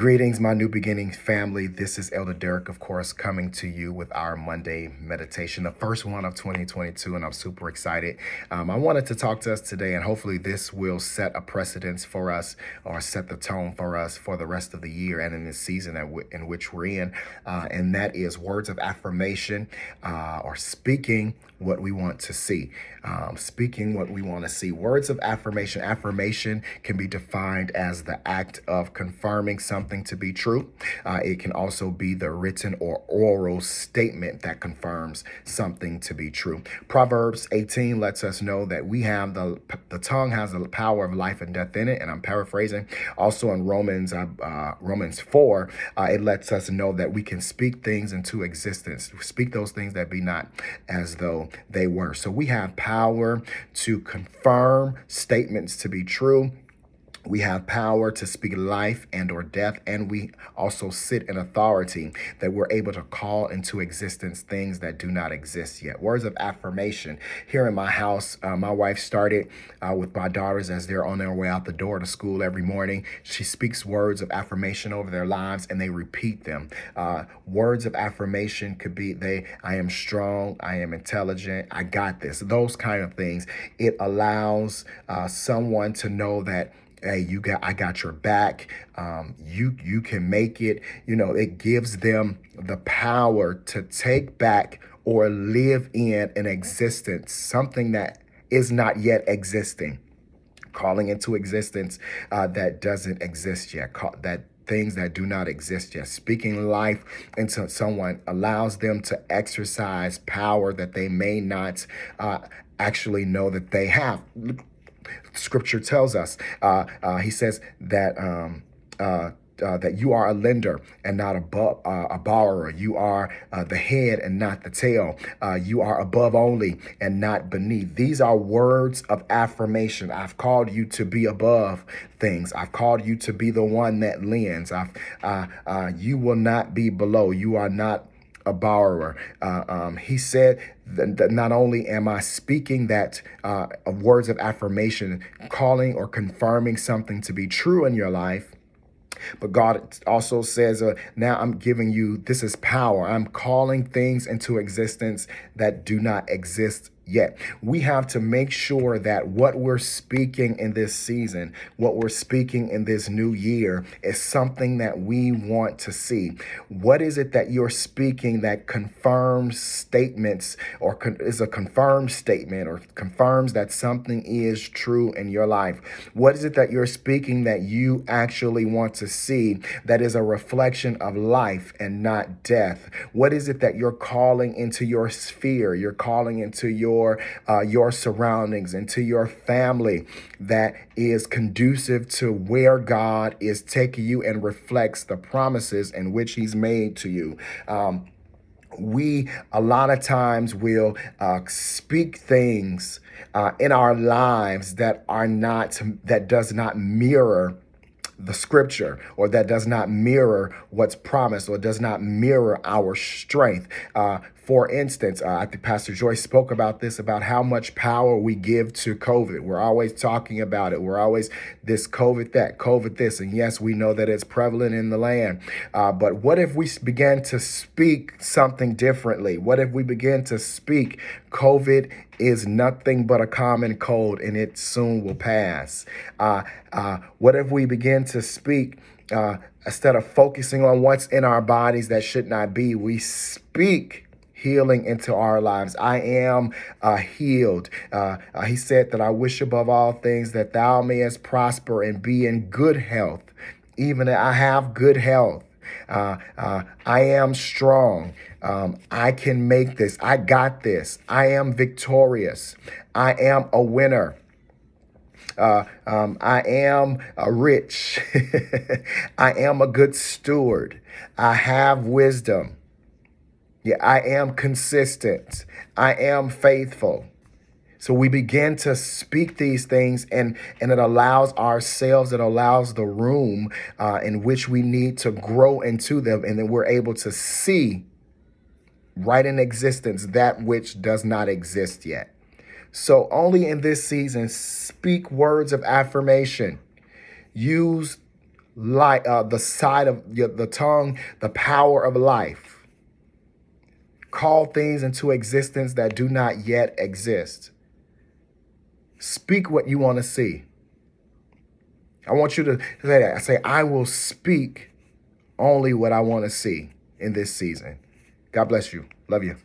Greetings, my new beginnings family. This is Elder Derek, of course, coming to you with our Monday meditation, the first one of 2022, and I'm super excited. Um, I wanted to talk to us today, and hopefully, this will set a precedence for us or set the tone for us for the rest of the year and in this season in which we're in. Uh, and that is words of affirmation uh, or speaking what we want to see. Um, speaking what we want to see. Words of affirmation. Affirmation can be defined as the act of confirming something something to be true. Uh, it can also be the written or oral statement that confirms something to be true. Proverbs 18 lets us know that we have the the tongue has the power of life and death in it, and I'm paraphrasing. Also in Romans uh, uh, Romans 4, uh, it lets us know that we can speak things into existence, speak those things that be not as though they were. So we have power to confirm statements to be true we have power to speak life and or death and we also sit in authority that we're able to call into existence things that do not exist yet. Words of affirmation. Here in my house uh, my wife started uh, with my daughters as they're on their way out the door to school every morning. She speaks words of affirmation over their lives and they repeat them. Uh, words of affirmation could be they i am strong i am intelligent i got this. Those kind of things. It allows uh, someone to know that hey you got i got your back um, you you can make it you know it gives them the power to take back or live in an existence something that is not yet existing calling into existence uh, that doesn't exist yet call, that things that do not exist yet. Speaking life into someone allows them to exercise power that they may not uh, actually know that they have. Scripture tells us. Uh, uh, he says that. Um, uh, uh, that you are a lender and not a, bu- uh, a borrower. You are uh, the head and not the tail. Uh, you are above only and not beneath. These are words of affirmation. I've called you to be above things. I've called you to be the one that lends. I've, uh, uh, you will not be below. You are not a borrower. Uh, um, he said that, not only am I speaking that uh, words of affirmation, calling or confirming something to be true in your life, but God also says, uh, now I'm giving you, this is power. I'm calling things into existence that do not exist yet. We have to make sure that what we're speaking in this season, what we're speaking in this new year, is something that we want to see. What is it that you're speaking that confirms statements or con- is a confirmed statement or confirms that something is true in your life? What is it that you're speaking that you actually want to see that is a reflection of life and not death? What is it that you're calling into your sphere? You're calling into your your uh, your surroundings and to your family that is conducive to where God is taking you and reflects the promises in which He's made to you. Um, we a lot of times will uh, speak things uh, in our lives that are not that does not mirror the scripture or that does not mirror what's promised or does not mirror our strength. Uh, for instance, uh, I think Pastor Joyce spoke about this about how much power we give to COVID. We're always talking about it. We're always this COVID that, COVID this. And yes, we know that it's prevalent in the land. Uh, but what if we began to speak something differently? What if we begin to speak COVID is nothing but a common cold and it soon will pass? Uh, uh, what if we begin to speak? Uh, instead of focusing on what's in our bodies that should not be, we speak healing into our lives. I am uh, healed. Uh, uh, he said that I wish above all things that thou mayest prosper and be in good health, even I have good health. Uh, uh, I am strong. Um, I can make this. I got this. I am victorious. I am a winner. Uh, um, I am uh, rich. I am a good steward. I have wisdom. Yeah, I am consistent. I am faithful. So we begin to speak these things, and and it allows ourselves, it allows the room uh, in which we need to grow into them, and then we're able to see right in existence that which does not exist yet. So only in this season, speak words of affirmation. Use light, uh, the side of your, the tongue, the power of life. Call things into existence that do not yet exist. Speak what you want to see. I want you to say that. I say, I will speak only what I want to see in this season. God bless you. Love you.